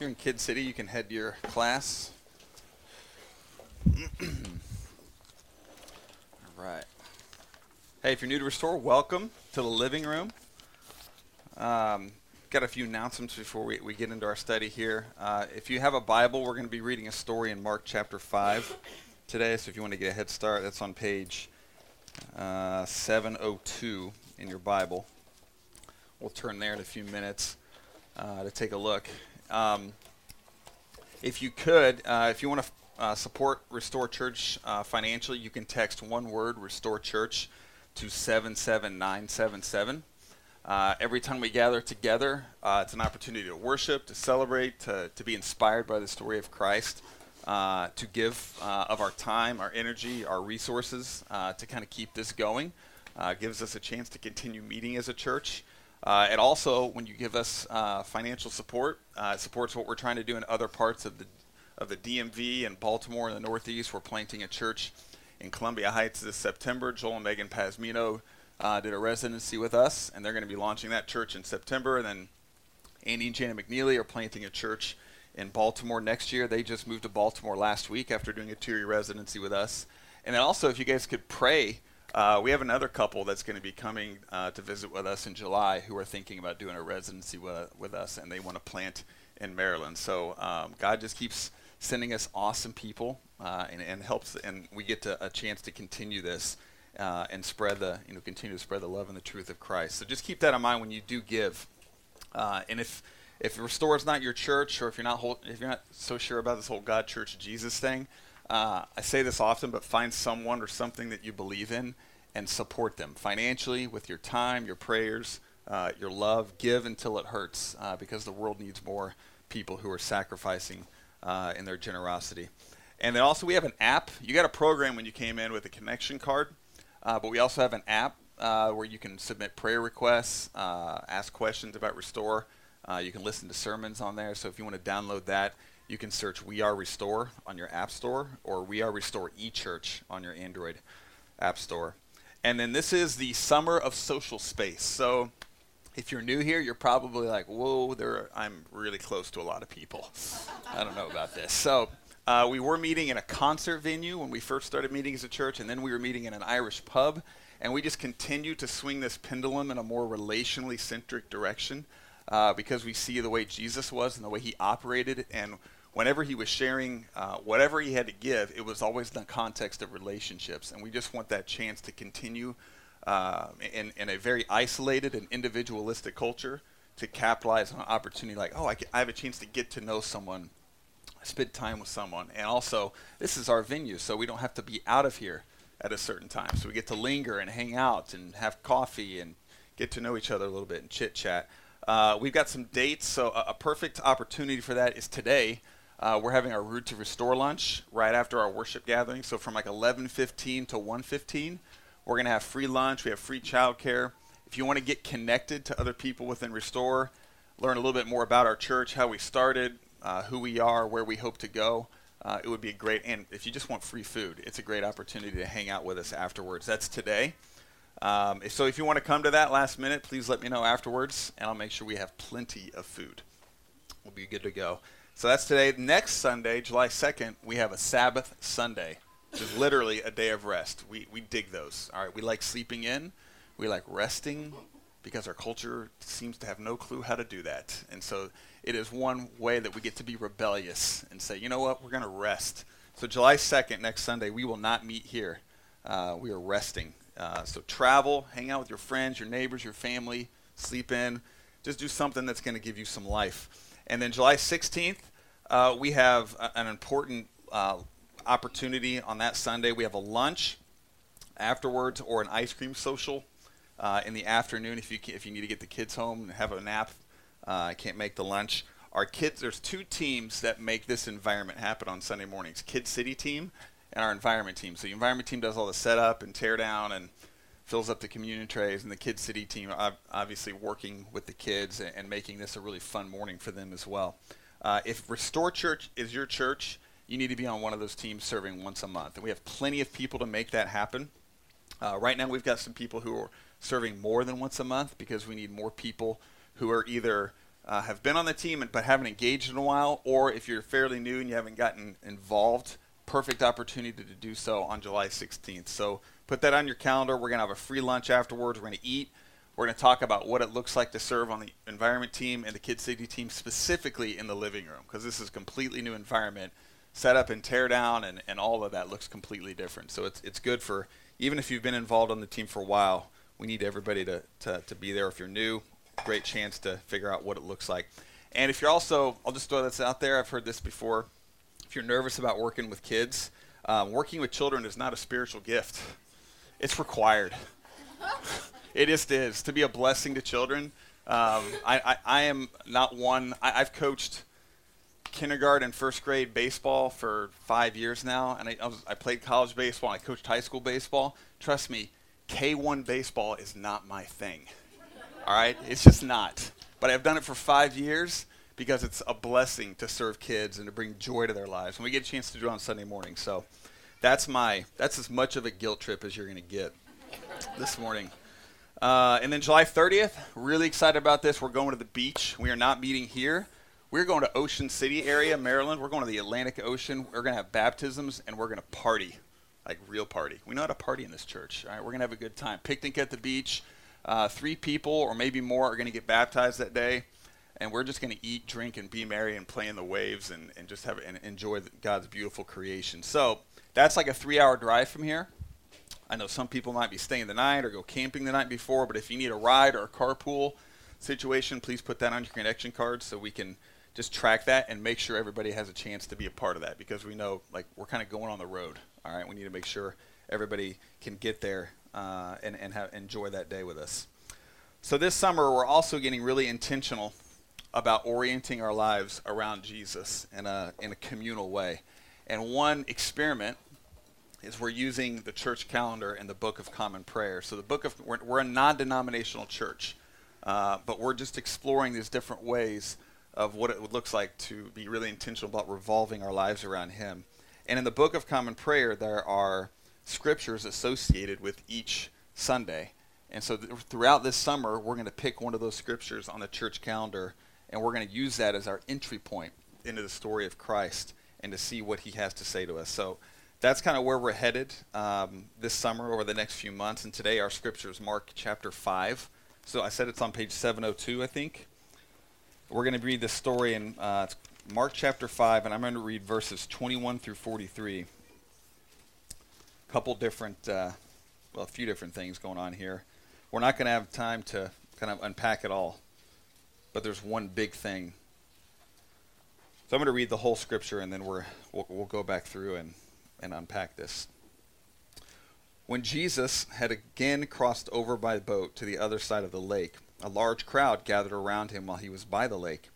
you're in Kid City, you can head to your class. All right. Hey, if you're new to Restore, welcome to the living room. Um, got a few announcements before we, we get into our study here. Uh, if you have a Bible, we're going to be reading a story in Mark chapter 5 today. So if you want to get a head start, that's on page uh, 702 in your Bible. We'll turn there in a few minutes uh, to take a look. Um, if you could, uh, if you want to uh, support Restore Church uh, financially, you can text one word, Restore Church, to 77977. Uh, every time we gather together, uh, it's an opportunity to worship, to celebrate, to, to be inspired by the story of Christ, uh, to give of our time, our energy, our resources to kind of keep this going. Gives us a chance to continue meeting as a church. Uh, and also, when you give us uh, financial support, uh, it supports what we're trying to do in other parts of the of the DMV and Baltimore in the Northeast. We're planting a church in Columbia Heights this September. Joel and Megan Pasmino uh, did a residency with us, and they're going to be launching that church in September. And then Andy and Janet McNeely are planting a church in Baltimore next year. They just moved to Baltimore last week after doing a two-year residency with us. And then also, if you guys could pray, uh, we have another couple that's going to be coming uh, to visit with us in July who are thinking about doing a residency with, with us, and they want to plant in Maryland. So um, God just keeps sending us awesome people uh, and, and helps, and we get to, a chance to continue this uh, and spread the, you know, continue to spread the love and the truth of Christ. So just keep that in mind when you do give. Uh, and if if Restore is not your church, or if you're not hold, if you're not so sure about this whole God, church, Jesus thing, uh, I say this often, but find someone or something that you believe in and support them financially with your time, your prayers, uh, your love. Give until it hurts, uh, because the world needs more people who are sacrificing uh, in their generosity. And then also we have an app. You got a program when you came in with a connection card, uh, but we also have an app uh, where you can submit prayer requests, ask questions about Restore. You can listen to sermons on there. So if you want to download that, you can search We Are Restore on your App Store or We Are Restore eChurch on your Android App Store. And then this is the Summer of Social Space. So if you're new here, you're probably like, whoa, there, I'm really close to a lot of people. I don't know about this. So uh, we were meeting in a concert venue when we first started meeting as a church, and then we were meeting in an Irish pub. And we just continue to swing this pendulum in a more relationally centric direction uh, because we see the way Jesus was and the way he operated. And whenever he was sharing uh, whatever he had to give, it was always in the context of relationships. And we just want that chance to continue uh, in, in a very isolated and individualistic culture to capitalize on an opportunity like, oh, I, I have a chance to get to know someone, spend time with someone. And also, this is our venue, so we don't have to be out of here at a certain time. So we get to linger and hang out and have coffee and get to know each other a little bit and chit chat. Uh, we've got some dates, so a, a, perfect opportunity for that is today. Uh, we're having our Root to Restore lunch right after our worship gathering. So from like 11:15 to 1:15, we're to have free lunch. We have free childcare. If you want to get connected to other people within Restore, learn a little bit more about our church, how we started, uh, who we are, where we hope to go, uh, it would be a great. And if you just want free food, it's a great opportunity to hang out with us afterwards. That's today. Um, so if you want to come to that last minute, please let me know afterwards, and I'll make sure we have plenty of food. We'll be good to go. So that's today. Next Sunday, July 2nd, we have a Sabbath Sunday just literally a day of rest. We we dig those. All right, we like sleeping in. We like resting because our culture seems to have no clue how to do that. And so it is one way that we get to be rebellious and say, you know what, we're going to rest. So July 2nd, next Sunday, we will not meet here. Uh, we are resting. Uh, so travel, hang out with your friends, your neighbors, your family, sleep in. Just do something that's going to give you some life. And then July 16th, uh, we have a, an important uh, opportunity on that Sunday. We have a lunch afterwards or an ice cream social uh, in the afternoon if you can, if you need to get the kids home and have a nap. I uh, can't make the lunch. Our kids, there's two teams that make this environment happen on Sunday mornings: Kid City team and our environment team. So the environment team does all the setup and tear down and fills up the communion trays, and the Kid City team obviously working with the kids and, making this a really fun morning for them as well. Uh, if Restore Church is your church, you need to be on one of those teams serving once a month. And we have plenty of people to make that happen. Uh, right now, we've got some people who are serving more than once a month because we need more people who are either uh, have been on the team but haven't engaged in a while, or if you're fairly new and you haven't gotten involved, perfect opportunity to do so on July 16th. So put that on your calendar. We're going to have a free lunch afterwards. We're going to eat. We're going to talk about what it looks like to serve on the environment team and the Kid City team specifically in the living room because this is a completely new environment. Set up and tear down and, and all of that looks completely different. So it's, it's good for, even if you've been involved on the team for a while, we need everybody to, to, to be there. If you're new, great chance to figure out what it looks like. And if you're also, I'll just throw this out there, I've heard this before. If you're nervous about working with kids, um, working with children is not a spiritual gift, it's required. it just is to be a blessing to children. Um, I, I, I, am not one. I, have coached kindergarten, first grade baseball for five years now, and I, I, was, I played college baseball. I coached high school baseball. Trust me, K1 baseball is not my thing. All right, it's just not. But I've done it for five years because it's a blessing to serve kids and to bring joy to their lives, and we get a chance to do it on Sunday morning. So that's my that's as much of a guilt trip as you're going to get this morning. Uh, and then July 30th, really excited about this. We're going to the beach. We are not meeting here. We're going to Ocean City area, Maryland. We're going to the Atlantic Ocean. We're going to have baptisms and we're going to party, like real party. We know how to party in this church. All right, we're going to have a good time. Picnic at the beach. Uh, three people or maybe more are going to get baptized that day, and we're just going to eat, drink, and be merry and play in the waves and, and just have and enjoy God's beautiful creation. So that's like a three-hour drive from here. I know some people might be staying the night or go camping the night before, but if you need a ride or a carpool situation, please put that on your connection card so we can just track that and make sure everybody has a chance to be a part of that because we know like we're kind of going on the road. All right, we need to make sure everybody can get there uh, and and have, enjoy that day with us. So this summer we're also getting really intentional about orienting our lives around Jesus in a in a communal way. And one experiment is we're using the church calendar and the Book of Common Prayer. So the Book of we're, we're a non-denominational church, uh, but we're just exploring these different ways of what it looks like to be really intentional about revolving our lives around Him. And in the Book of Common Prayer, there are scriptures associated with each Sunday. And so th- throughout this summer, we're going to pick one of those scriptures on the church calendar, and we're going to use that as our entry point into the story of Christ and to see what He has to say to us. So that's kind of where we're headed um, this summer over the next few months. And today our scripture is Mark chapter 5. So I said it's on page 702, I think. We're going to read this story in uh, Mark chapter 5, and I'm going to read verses 21 through 43. A couple different, uh, well, a few different things going on here. We're not going to have time to kind of unpack it all, but there's one big thing. So I'm going to read the whole scripture, and then we're, we'll, we'll go back through and and unpack this. When Jesus had again crossed over by boat to the other side of the lake, a large crowd gathered around him while he was by the lake.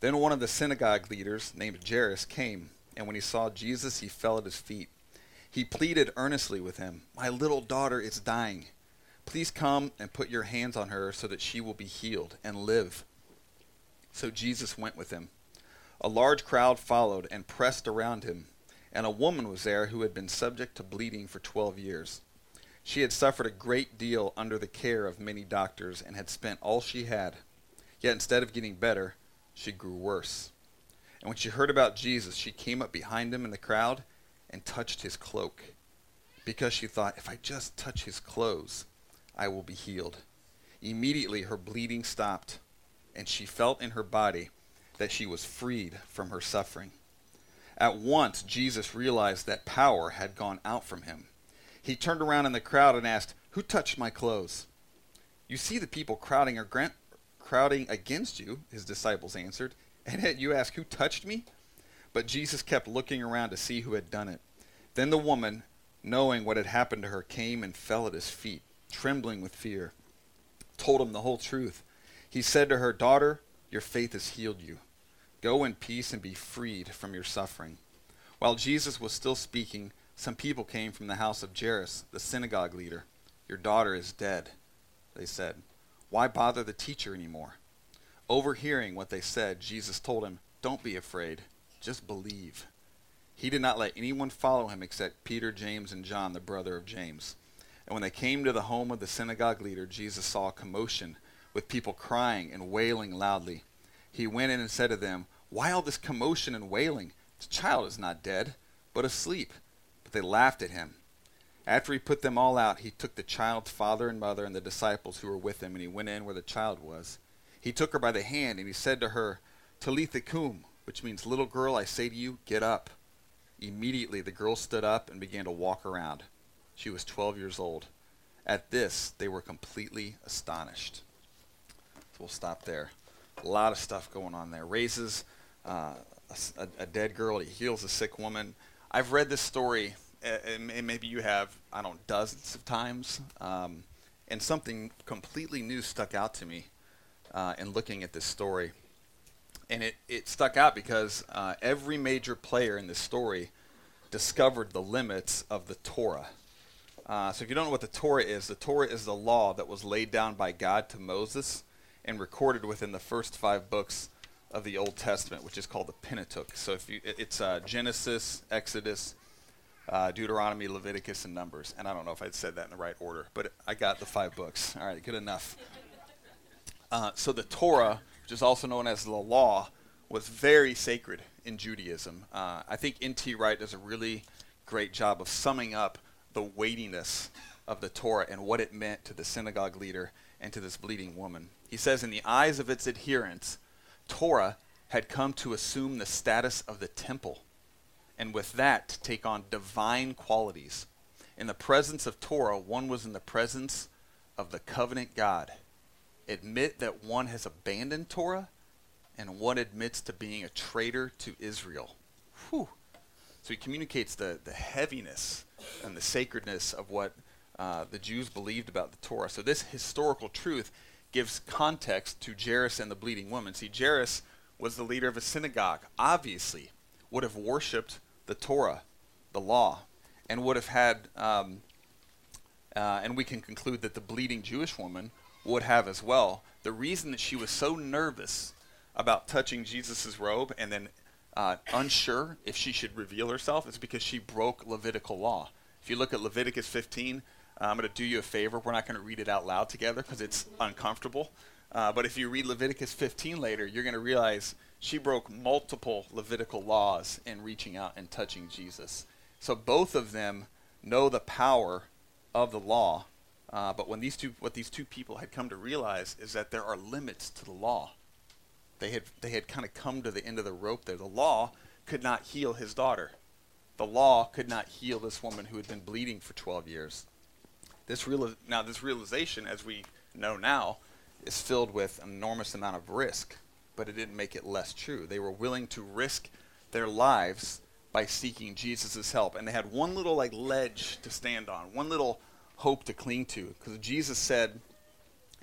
Then one of the synagogue leaders, named Jairus, came, and when he saw Jesus, he fell at his feet. He pleaded earnestly with him, My little daughter is dying. Please come and put your hands on her so that she will be healed and live. So Jesus went with him. A large crowd followed and pressed around him and a woman was there who had been subject to bleeding for twelve years. She had suffered a great deal under the care of many doctors and had spent all she had. Yet instead of getting better, she grew worse. And when she heard about Jesus, she came up behind him in the crowd and touched his cloak, because she thought, if I just touch his clothes, I will be healed. Immediately her bleeding stopped, and she felt in her body that she was freed from her suffering. At once, Jesus realized that power had gone out from him. He turned around in the crowd and asked, Who touched my clothes? You see the people crowding, or crowding against you, his disciples answered, and yet you ask, Who touched me? But Jesus kept looking around to see who had done it. Then the woman, knowing what had happened to her, came and fell at his feet, trembling with fear, told him the whole truth. He said to her, Daughter, your faith has healed you. Go in peace and be freed from your suffering. While Jesus was still speaking, some people came from the house of Jairus, the synagogue leader. Your daughter is dead, they said. Why bother the teacher anymore? Overhearing what they said, Jesus told him, Don't be afraid, just believe. He did not let anyone follow him except Peter, James, and John, the brother of James. And when they came to the home of the synagogue leader, Jesus saw a commotion with people crying and wailing loudly. He went in and said to them, Why all this commotion and wailing? The child is not dead, but asleep. But they laughed at him. After he put them all out, he took the child's father and mother and the disciples who were with him, and he went in where the child was. He took her by the hand, and he said to her, Talitha cum, which means, Little girl, I say to you, get up. Immediately the girl stood up and began to walk around. She was 12 years old. At this, they were completely astonished. So we'll stop there. A lot of stuff going on there. Raises uh, a, a, dead girl, he heals a sick woman. I've read this story, and, maybe you have, I don't know, dozens of times. Um, and something completely new stuck out to me uh, in looking at this story and it, it stuck out because uh, every major player in this story discovered the limits of the Torah. Uh, so if you don't know what the Torah is, the Torah is the law that was laid down by God to Moses and recorded within the first five books of the Old Testament, which is called the Pentateuch. So if you, it's uh, Genesis, Exodus, uh, Deuteronomy, Leviticus, and Numbers. And I don't know if I said that in the right order, but I got the five books. All right, good enough. Uh, so the Torah which is also known as the law, was very sacred in Judaism. Uh, I think N.T. Wright does a really great job of summing up the weightiness of the Torah and what it meant to the synagogue leader and to this bleeding woman. He says, in the eyes of its adherents, Torah had come to assume the status of the temple, and with that to take on divine qualities. In the presence of Torah, one was in the presence of the covenant God admit that one has abandoned Torah and one admits to being a traitor to Israel. Whew. So he communicates the, the heaviness and the sacredness of what uh, the Jews believed about the Torah. So this historical truth gives context to Jairus and the bleeding woman. See, Jairus was the leader of a synagogue, obviously, would have worshipped the Torah, the law, and would have had, um, uh, and we can conclude that the bleeding Jewish woman would have as well. The reason that she was so nervous about touching Jesus' robe and then uh, unsure if she should reveal herself is because she broke Levitical law. If you look at Leviticus 15, uh, I'm going to do you a favor. We're not going to read it out loud together because it's uncomfortable. Uh, but if you read Leviticus 15 later, you're going to realize she broke multiple Levitical laws in reaching out and touching Jesus. So both of them know the power of the law uh, but when these two, what these two people had come to realize is that there are limits to the law. They had, they had kind of come to the end of the rope there. The law could not heal his daughter. The law could not heal this woman who had been bleeding for 12 years. This real, now, this realization, as we know now, is filled with an enormous amount of risk, but it didn't make it less true. They were willing to risk their lives by seeking Jesus' help. And they had one little like ledge to stand on, one little hope to cling to. Because Jesus said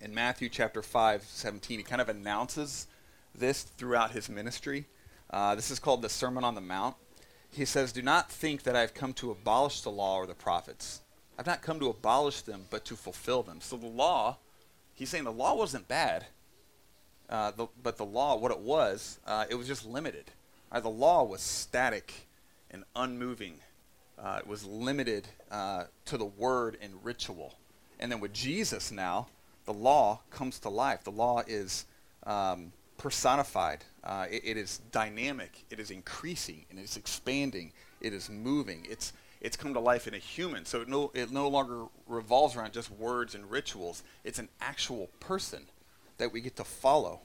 in Matthew chapter 5, 17, he kind of announces this throughout his ministry. Uh, this is called the Sermon on the Mount. He says, Do not think that I have come to abolish the law or the prophets. I've not come to abolish them, but to fulfill them. So the law, he's saying the law wasn't bad, uh, the, but the law, what it was, uh, it was just limited. Uh, the law was static and unmoving uh, it was limited uh, to the word and ritual. And then with Jesus now, the law comes to life. The law is um, personified. Uh, it, it is dynamic. It is increasing and it's expanding. It is moving. It's it's come to life in a human. So it no it no longer revolves around just words and rituals. It's an actual person that we get to follow.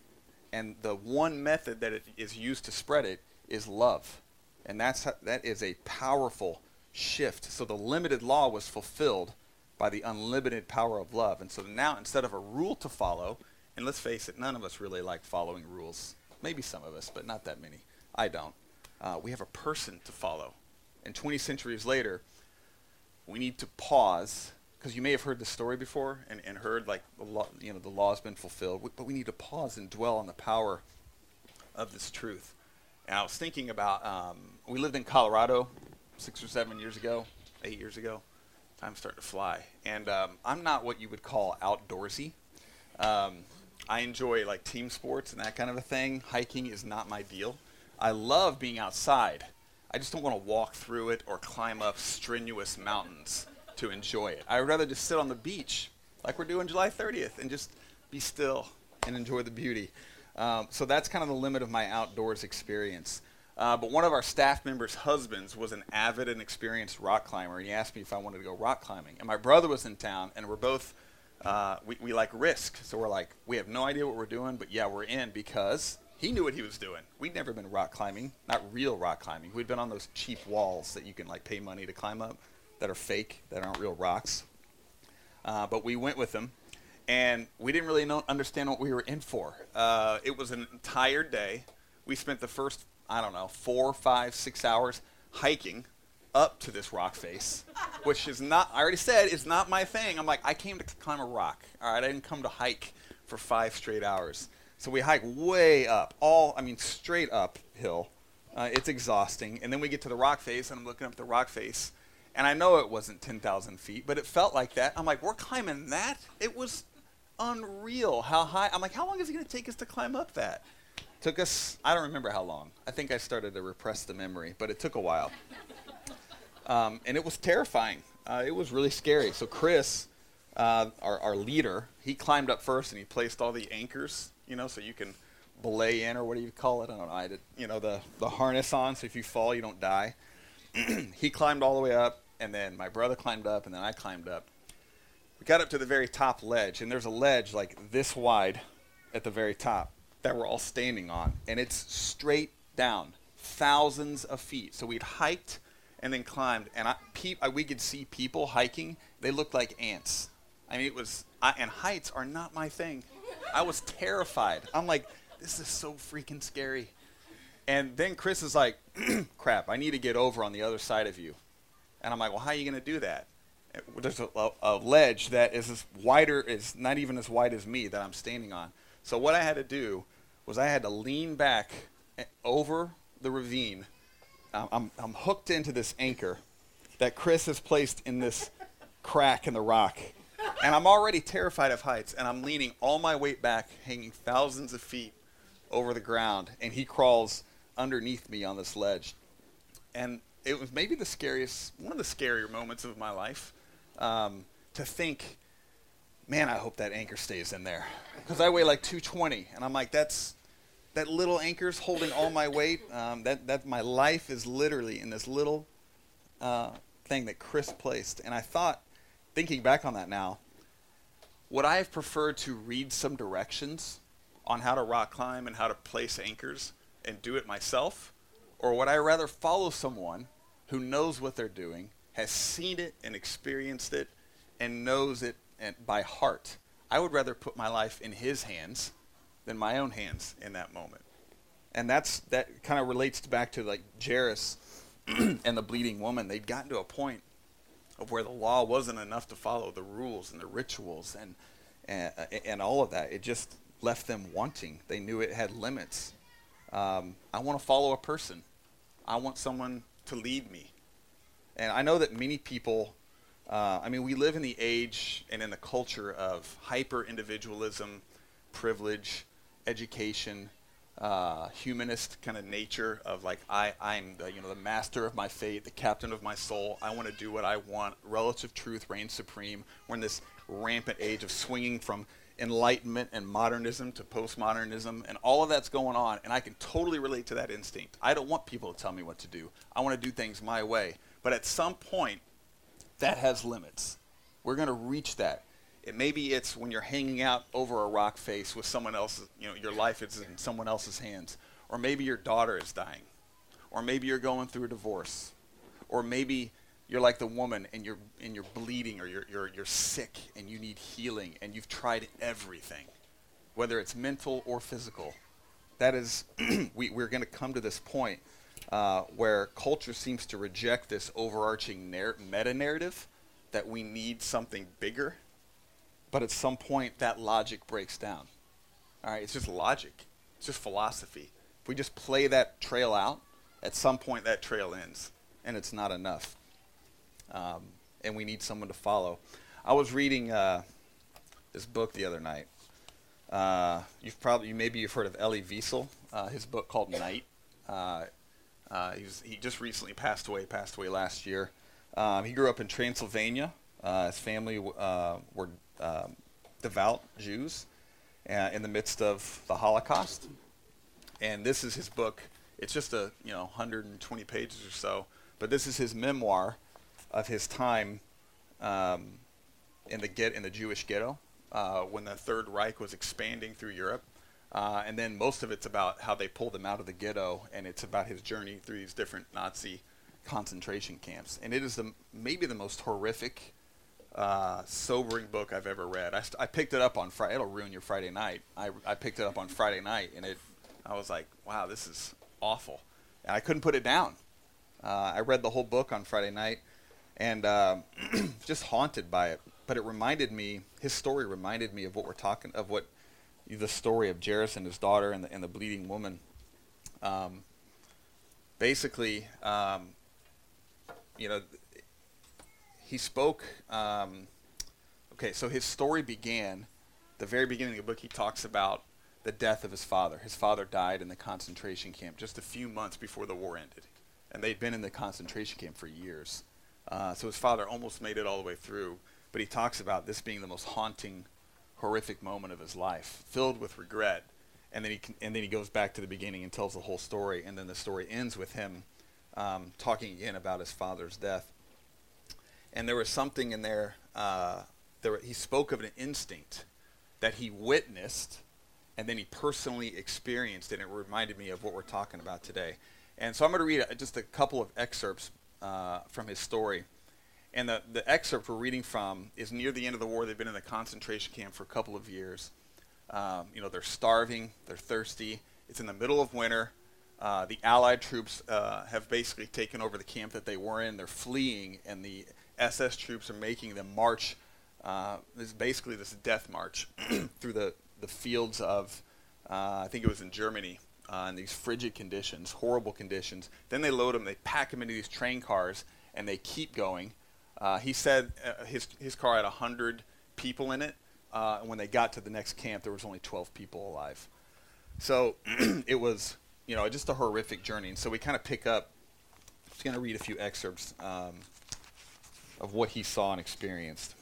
And the one method that it is used to spread it is love. And that's that is a powerful shift. So the limited law was fulfilled by the unlimited power of love. And so now, instead of a rule to follow, and let's face it, none of us really like following rules. Maybe some of us, but not that many. I don't. Uh, we have a person to follow. And 20 centuries later, we need to pause because you may have heard the story before and, and heard like the law, you know the law has been fulfilled, but we need to pause and dwell on the power of this truth. And I was thinking about um, we lived in Colorado six or seven years ago, eight years ago. Time's starting to fly. And um, I'm not what you would call outdoorsy. Um, I enjoy like team sports and that kind of a thing. Hiking is not my deal. I love being outside. I just don't want to walk through it or climb up strenuous mountains to enjoy it. I'd rather just sit on the beach like we're doing July 30th and just be still and enjoy the beauty. Um, so that's kind of the limit of my outdoors experience. Uh, but one of our staff members' husbands was an avid and experienced rock climber, and he asked me if I wanted to go rock climbing. And my brother was in town, and we're both, uh, we, we like risk. So we're like, we have no idea what we're doing, but yeah, we're in because he knew what he was doing. We'd never been rock climbing, not real rock climbing. We'd been on those cheap walls that you can like pay money to climb up that are fake, that aren't real rocks. Uh, but we went with him, and we didn't really know, understand what we were in for. Uh, it was an entire day. We spent the first I don't know, four, five, six hours hiking up to this rock face, which is not, I already said, is not my thing. I'm like, I came to climb a rock. All right, I didn't come to hike for five straight hours. So we hike way up, all, I mean, straight uphill. Uh, it's exhausting. And then we get to the rock face, and I'm looking up the rock face. And I know it wasn't 10,000 feet, but it felt like that. I'm like, we're climbing that? It was unreal how high. I'm like, how long is it going to take us to climb up that? Took us, I don't remember how long. I think I started to repress the memory, but it took a while. Um, and it was terrifying. Uh, it was really scary. So, Chris, uh, our, our leader, he climbed up first and he placed all the anchors, you know, so you can belay in or what do you call it? I don't know. I did, you know, the, the harness on so if you fall, you don't die. he climbed all the way up, and then my brother climbed up, and then I climbed up. We got up to the very top ledge, and there's a ledge like this wide at the very top that we're all standing on, and it's straight down, thousands of feet. So we'd hiked and then climbed, and I, pe- I, we could see people hiking. They looked like ants. I mean, it was, I, and heights are not my thing. I was terrified. I'm like, this is so freaking scary. And then Chris is like, crap, I need to get over on the other side of you. And I'm like, well, how are you going to do that? There's a, a, ledge that is as wider, is not even as wide as me that I'm standing on. So what I had to do was I had to lean back over the ravine. I'm, I'm hooked into this anchor that Chris has placed in this crack in the rock. And I'm already terrified of heights, and I'm leaning all my weight back, hanging thousands of feet over the ground, and he crawls underneath me on this ledge. And it was maybe the scariest, one of the scarier moments of my life um, to think man, I hope that anchor stays in there because I weigh like 220, and I'm like, that's that little anchor's holding all my weight. Um, that that my life is literally in this little uh, thing that Chris placed, and I thought, thinking back on that now, would I have preferred to read some directions on how to rock climb and how to place anchors and do it myself, or would I rather follow someone who knows what they're doing, has seen it and experienced it, and knows it by heart. I would rather put my life in his hands than my own hands in that moment. And that's that kind of relates back to like Jairus and the bleeding woman. They'd gotten to a point of where the law wasn't enough to follow the rules and the rituals and and, and all of that. It just left them wanting. They knew it had limits. Um, I want to follow a person. I want someone to lead me. And I know that many people uh, I mean, we live in the age and in the culture of hyper individualism, privilege, education, uh, humanist kind of nature of like I I'm the you know the master of my fate, the captain of my soul. I want to do what I want. Relative truth reigns supreme. We're in this rampant age of swinging from enlightenment and modernism to postmodernism and all of that's going on and I can totally relate to that instinct. I don't want people to tell me what to do. I want to do things my way. But at some point that has limits. We're going to reach that. It maybe it's when you're hanging out over a rock face with someone else, you know, your life is in someone else's hands. Or maybe your daughter is dying. Or maybe you're going through a divorce. Or maybe you're like the woman and you're and you're bleeding or you're you're you're sick and you need healing and you've tried everything. Whether it's mental or physical. That is we, we're going to come to this point uh, where culture seems to reject this overarching narr- meta narrative that we need something bigger, but at some point that logic breaks down. All right, it's just logic, it's just philosophy. If we just play that trail out, at some point that trail ends, and it's not enough. Um, and we need someone to follow. I was reading uh, this book the other night. Uh, you've probably maybe you've heard of Elie Wiesel, uh, his book called Night. Uh, uh, he, was, he just recently passed away, passed away last year. Um, he grew up in Transylvania. Uh, his family were um, devout Jews. uh, in the midst of the Holocaust. And this is his book. It's just a you know 120 pages or so, but this is his memoir of his time um, in the get in the Jewish ghetto uh, when the Third Reich was expanding through Europe. Uh, and then most of it's about how they pulled him out of the ghetto, and it's about his journey through these different Nazi concentration camps. And it is the maybe the most horrific, uh, sobering book I've ever read. I, st- I picked it up on Friday. It'll ruin your Friday night. I, I picked it up on Friday night, and it I was like, wow, this is awful, and I couldn't put it down. Uh, I read the whole book on Friday night, and uh, just haunted by it. But it reminded me, his story reminded me of what we're talking of what the story of Jairus and his daughter and the, and the bleeding woman. Um, basically, um, you know, he spoke. Um, okay, so his story began. The very beginning of the book, he talks about the death of his father. His father died in the concentration camp just a few months before the war ended, and they'd been in the concentration camp for years. Uh, so his father almost made it all the way through, but he talks about this being the most haunting horrific moment of his life, filled with regret. And then he and then he goes back to the beginning and tells the whole story, and then the story ends with him um, talking again about his father's death. And there was something in there. Uh, there he spoke of an instinct that he witnessed, and then he personally experienced, and it reminded me of what we're talking about today. And so I'm going to read a, just a couple of excerpts uh, from his story. And the, the excerpt we're reading from is near the end of the war. They've been in the concentration camp for a couple of years. Um, you know, they're starving, they're thirsty. It's in the middle of winter. Uh, the Allied troops uh, have basically taken over the camp that they were in. They're fleeing, and the SS troops are making them march. Uh, this basically this death march through the, the fields of, uh, I think it was in Germany, uh, in these frigid conditions, horrible conditions. Then they load them, they pack them into these train cars, and they keep going. Uh, he said uh, his his car had hundred people in it, uh, and when they got to the next camp, there was only 12 people alive. So it was, you know, just a horrific journey. And so we kind of pick up. I'm just going to read a few excerpts um, of what he saw and experienced.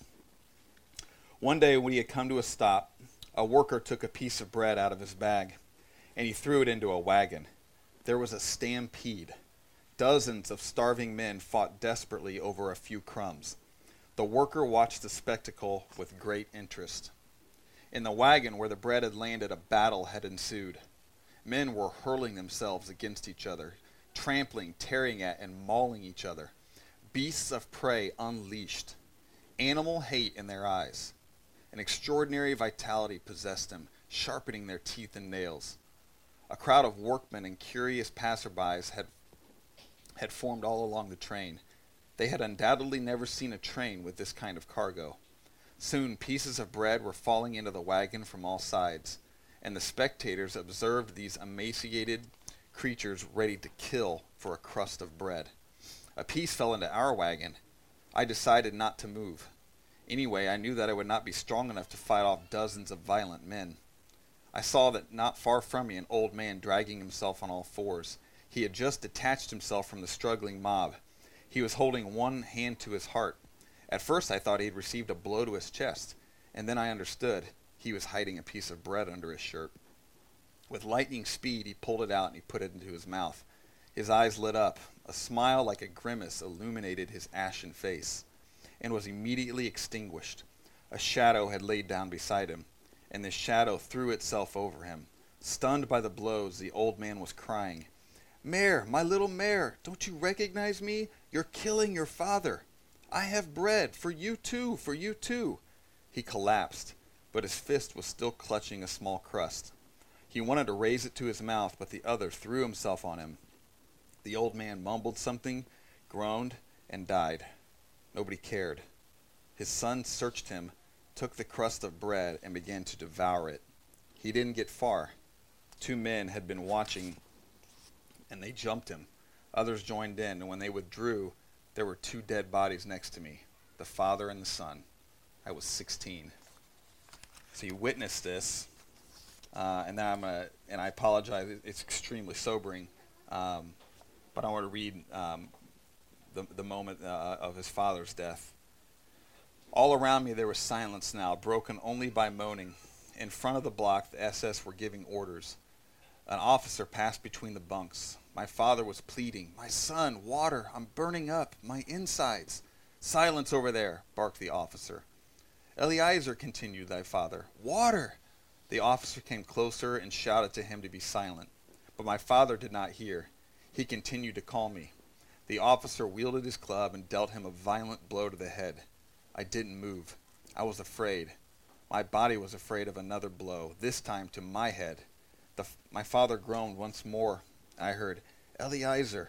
One day, when he had come to a stop, a worker took a piece of bread out of his bag, and he threw it into a wagon. There was a stampede. Dozens of starving men fought desperately over a few crumbs. The worker watched the spectacle with great interest. In the wagon where the bread had landed, a battle had ensued. Men were hurling themselves against each other, trampling, tearing at, and mauling each other. Beasts of prey unleashed, animal hate in their eyes. An extraordinary vitality possessed them, sharpening their teeth and nails. A crowd of workmen and curious passerbys had had formed all along the train. They had undoubtedly never seen a train with this kind of cargo. Soon pieces of bread were falling into the wagon from all sides, and the spectators observed these emaciated creatures ready to kill for a crust of bread. A piece fell into our wagon. I decided not to move. Anyway, I knew that I would not be strong enough to fight off dozens of violent men. I saw that not far from me an old man dragging himself on all fours. He had just detached himself from the struggling mob. He was holding one hand to his heart. At first I thought he had received a blow to his chest, and then I understood he was hiding a piece of bread under his shirt. With lightning speed he pulled it out and he put it into his mouth. His eyes lit up. A smile like a grimace illuminated his ashen face, and was immediately extinguished. A shadow had laid down beside him, and this shadow threw itself over him. Stunned by the blows, the old man was crying. Meir, my little Meir, don't you recognize me? You're killing your father. I have bread for you too, for you too. He collapsed, but his fist was still clutching a small crust. He wanted to raise it to his mouth, but the other threw himself on him. The old man mumbled something, groaned, and died. Nobody cared. His son searched him, took the crust of bread, and began to devour it. He didn't get far. Two men had been watching and they jumped him. Others joined in, and when they withdrew, there were two dead bodies next to me the father and the son. I was 16. So you witnessed this, uh, and now I'm and I apologize. It's extremely sobering, um, but I want to read um, the the moment uh, of his father's death. All around me there was silence now, broken only by moaning. in front of the block, the SS were giving orders. An officer passed between the bunks. My father was pleading, My son, water, I'm burning up, my insides. Silence over there, barked the officer. Eliezer, continued thy father, water. The officer came closer and shouted to him to be silent. But my father did not hear. He continued to call me. The officer wielded his club and dealt him a violent blow to the head. I didn't move. I was afraid. My body was afraid of another blow, this time to my head. My father groaned once more. I heard, Eliezer.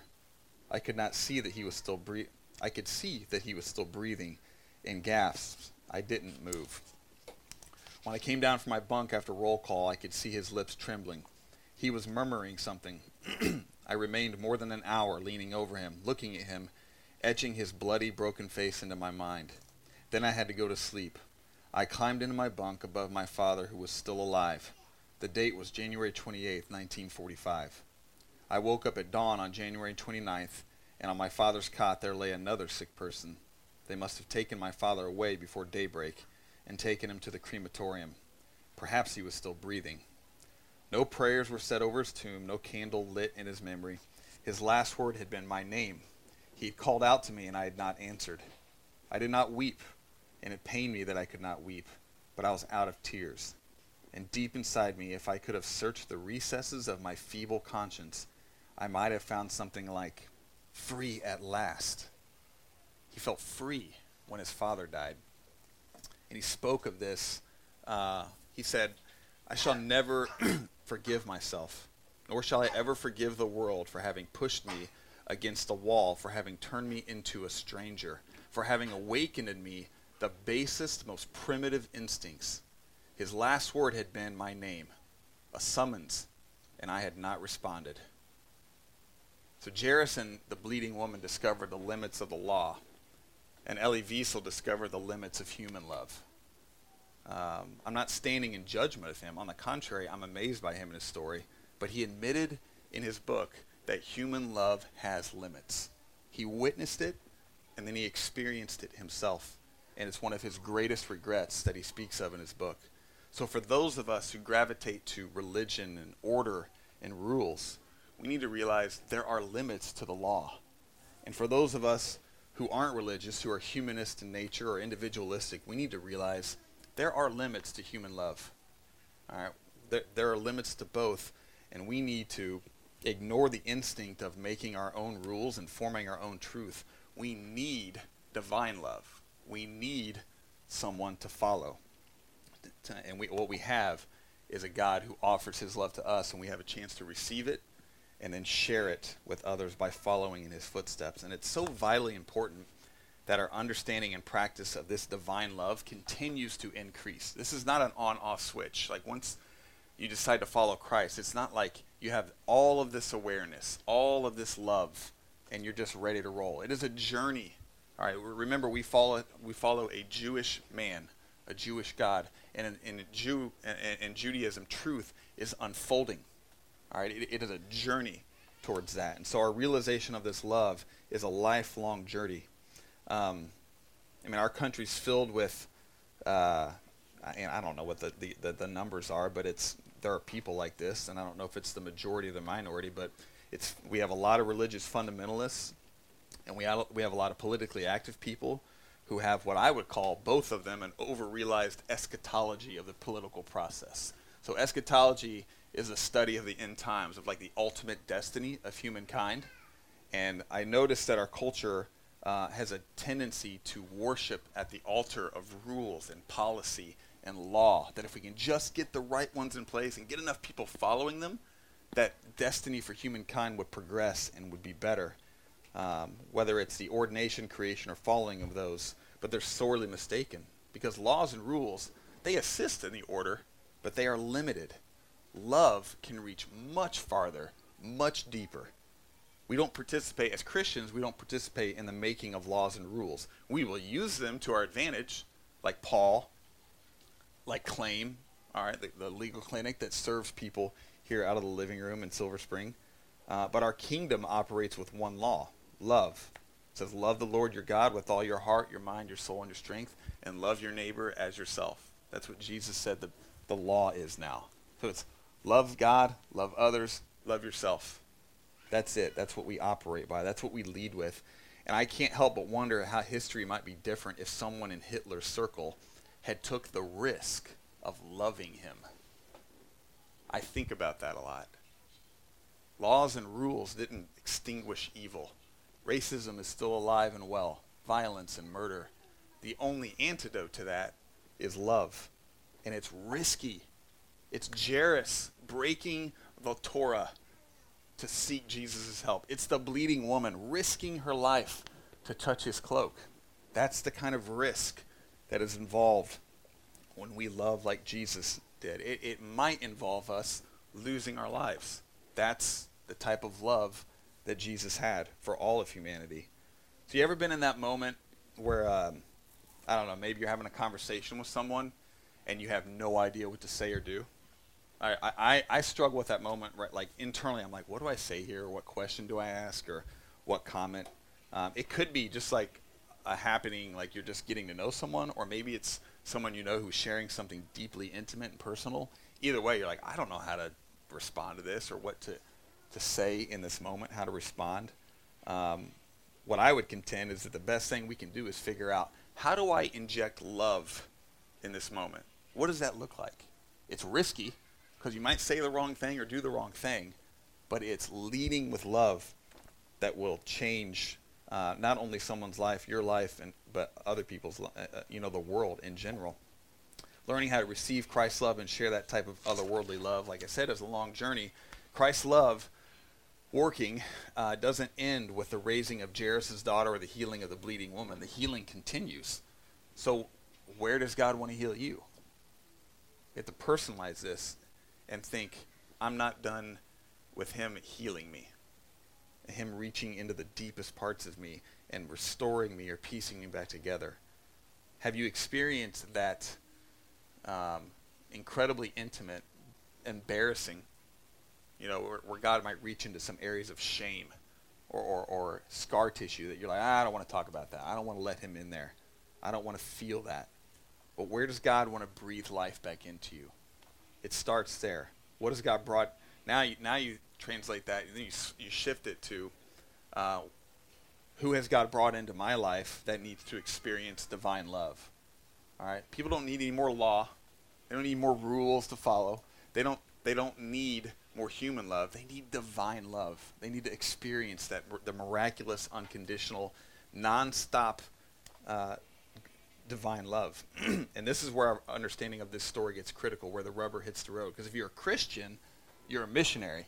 I could not see that he was still breathing. I could see that he was still breathing in gasps. I didn't move. When I came down from my bunk after roll call, I could see his lips trembling. He was murmuring something. I remained more than an hour leaning over him, looking at him, etching his bloody, broken face into my mind. Then I had to go to sleep. I climbed into my bunk above my father, who was still alive. The date was January 28, 1945. I woke up at dawn on January 29th, and on my father's cot there lay another sick person. They must have taken my father away before daybreak and taken him to the crematorium. Perhaps he was still breathing. No prayers were said over his tomb, no candle lit in his memory. His last word had been my name. He had called out to me, and I had not answered. I did not weep, and it pained me that I could not weep, but I was out of tears. And deep inside me, if I could have searched the recesses of my feeble conscience, I might have found something like, free at last. He felt free when his father died. And he spoke of this. Uh, he said, I shall never forgive myself, nor shall I ever forgive the world for having pushed me against a wall, for having turned me into a stranger, for having awakened in me the basest, most primitive instincts. His last word had been my name, a summons, and I had not responded. So Jairus and the bleeding woman discovered the limits of the law, and Elie Wiesel discovered the limits of human love. Um, I'm not standing in judgment of him. On the contrary, I'm amazed by him and his story. But he admitted in his book that human love has limits. He witnessed it, and then he experienced it himself. And it's one of his greatest regrets that he speaks of in his book. So, for those of us who gravitate to religion and order and rules, we need to realize there are limits to the law. And for those of us who aren't religious, who are humanist in nature or individualistic, we need to realize there are limits to human love. All right, there, there are limits to both, and we need to ignore the instinct of making our own rules and forming our own truth. We need divine love. We need someone to follow. And we, what we have is a God who offers his love to us, and we have a chance to receive it and then share it with others by following in his footsteps. And it's so vitally important that our understanding and practice of this divine love continues to increase. This is not an on off switch. Like once you decide to follow Christ, it's not like you have all of this awareness, all of this love, and you're just ready to roll. It is a journey. All right, remember we follow we follow a Jewish man, a Jewish God, and in, in Jew in, in Judaism, truth is unfolding. All right, it, it is a journey towards that, and so our realization of this love is a lifelong journey. Um, I mean, our country's filled with, uh, and I don't know what the, the, the, the, numbers are, but it's there are people like this, and I don't know if it's the majority or the minority, but it's we have a lot of religious fundamentalists, and we have, we have a lot of politically active people who have what I would call both of them an over-realized eschatology of the political process. So eschatology is a study of the end times, of like the ultimate destiny of humankind. And I noticed that our culture uh, has a tendency to worship at the altar of rules and policy and law. That if we can just get the right ones in place and get enough people following them, that destiny for humankind would progress and would be better. Um, whether it's the ordination, creation, or following of those, but they're sorely mistaken because laws and rules they assist in the order, but they are limited. Love can reach much farther, much deeper, we don't participate as Christians, we don't participate in the making of laws and rules. We will use them to our advantage, like Paul, like Claim, all right, the, the legal clinic that serves people here out of the living room in Silver Spring. Uh, but our kingdom operates with one law love. It says, Love the Lord your God with all your heart, your mind, your soul, and your strength, and love your neighbor as yourself. That's what Jesus said the the law is now. So it's love God, love others, love yourself. That's it. That's what we operate by. That's what we lead with. And I can't help but wonder how history might be different if someone in Hitler's circle had took the risk of loving him. I think about that a lot. Laws and rules didn't extinguish evil. Racism is still alive and well. Violence and murder. The only antidote to that is love. And it's risky. It's Jairus breaking the Torah to seek Jesus' help. It's the bleeding woman risking her life to touch his cloak. That's the kind of risk that is involved when we love like Jesus did. It, it might involve us losing our lives. That's the type of love that Jesus had for all of humanity. So, you ever been in that moment where, um, I don't know, maybe you're having a conversation with someone and you have no idea what to say or do? I, I, I struggle with that moment, right? Like internally, I'm like, what do I say here? What question do I ask? Or what comment? Um, it could be just like a happening, like you're just getting to know someone, or maybe it's someone you know who's sharing something deeply intimate and personal. Either way, you're like, I don't know how to respond to this or what to, to say in this moment, how to respond. Um, what I would contend is that the best thing we can do is figure out how do I inject love in this moment? What does that look like? It's risky because you might say the wrong thing or do the wrong thing, but it's leading with love that will change uh, not only someone's life, your life, and but other people's, uh, uh, you know, the world in general. Learning how to receive Christ's love and share that type of otherworldly love, like I said, is a long journey. Christ's love working uh, doesn't end with the raising of Jairus' daughter or the healing of the bleeding woman. The healing continues. So, where does God want to heal you? You have to personalize this and think, I'm not done with Him healing me, Him reaching into the deepest parts of me and restoring me or piecing me back together. Have you experienced that um, incredibly intimate, embarrassing, you know, where, where, God might reach into some areas of shame or, or, or scar tissue that you're like, I don't want to talk about that. I don't want to let Him in there. I don't want to feel that. But where does God want to breathe life back into you? It starts there. What has God brought? Now you, now you translate that, and then you, you shift it to uh, who has God brought into my life that needs to experience divine love. All right, people don't need any more law. They don't need more rules to follow. They don't. They don't need more human love. They need divine love. They need to experience that the miraculous, unconditional, nonstop uh, divine love. and this is where our understanding of this story gets critical, where the rubber hits the road. Because if you're a Christian, you're a missionary.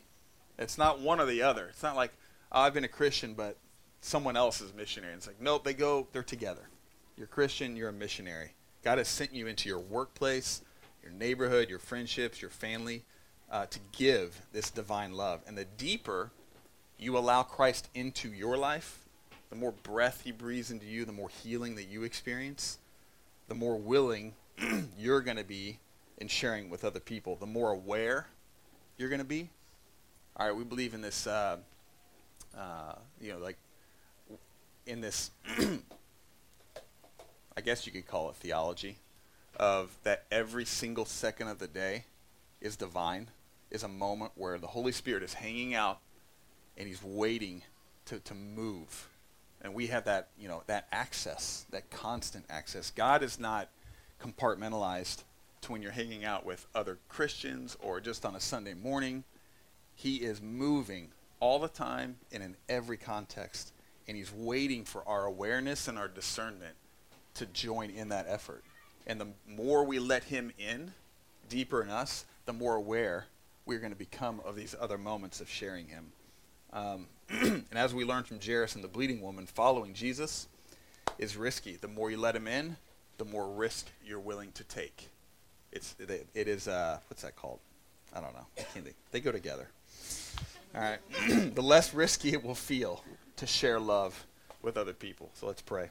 It's not one or the other. It's not like oh, I've been a Christian, but someone else is missionary. It's like nope, they go. They're together. You're Christian. You're a missionary. God has sent you into your workplace, your neighborhood, your friendships, your family, uh, to give this divine love. And the deeper you allow Christ into your life, the more breath He breathes into you, the more healing that you experience the more willing you're going to be in sharing with other people, the more aware you're going to be. All right, we believe in this, uh, uh, you know, like in this, I guess you could call it theology, of that every single second of the day is divine, is a moment where the Holy Spirit is hanging out and He's waiting to, to move and we have that you know that access that constant access. God is not compartmentalized to when you're hanging out with other christians or just on a sunday morning. He is moving all the time and in every context. And he's waiting for our awareness and our discernment to join in that effort. And the more we let him in deeper in us the more aware we're going to become of these other moments of sharing him. Um, and as we learned from Jairus and the bleeding woman, following Jesus is risky. The more you let him in, the more risk you're willing to take. It's it, it is uh, what's that called? I don't know. I think. They go together. All right. the less risky it will feel to share love with other people. So let's pray.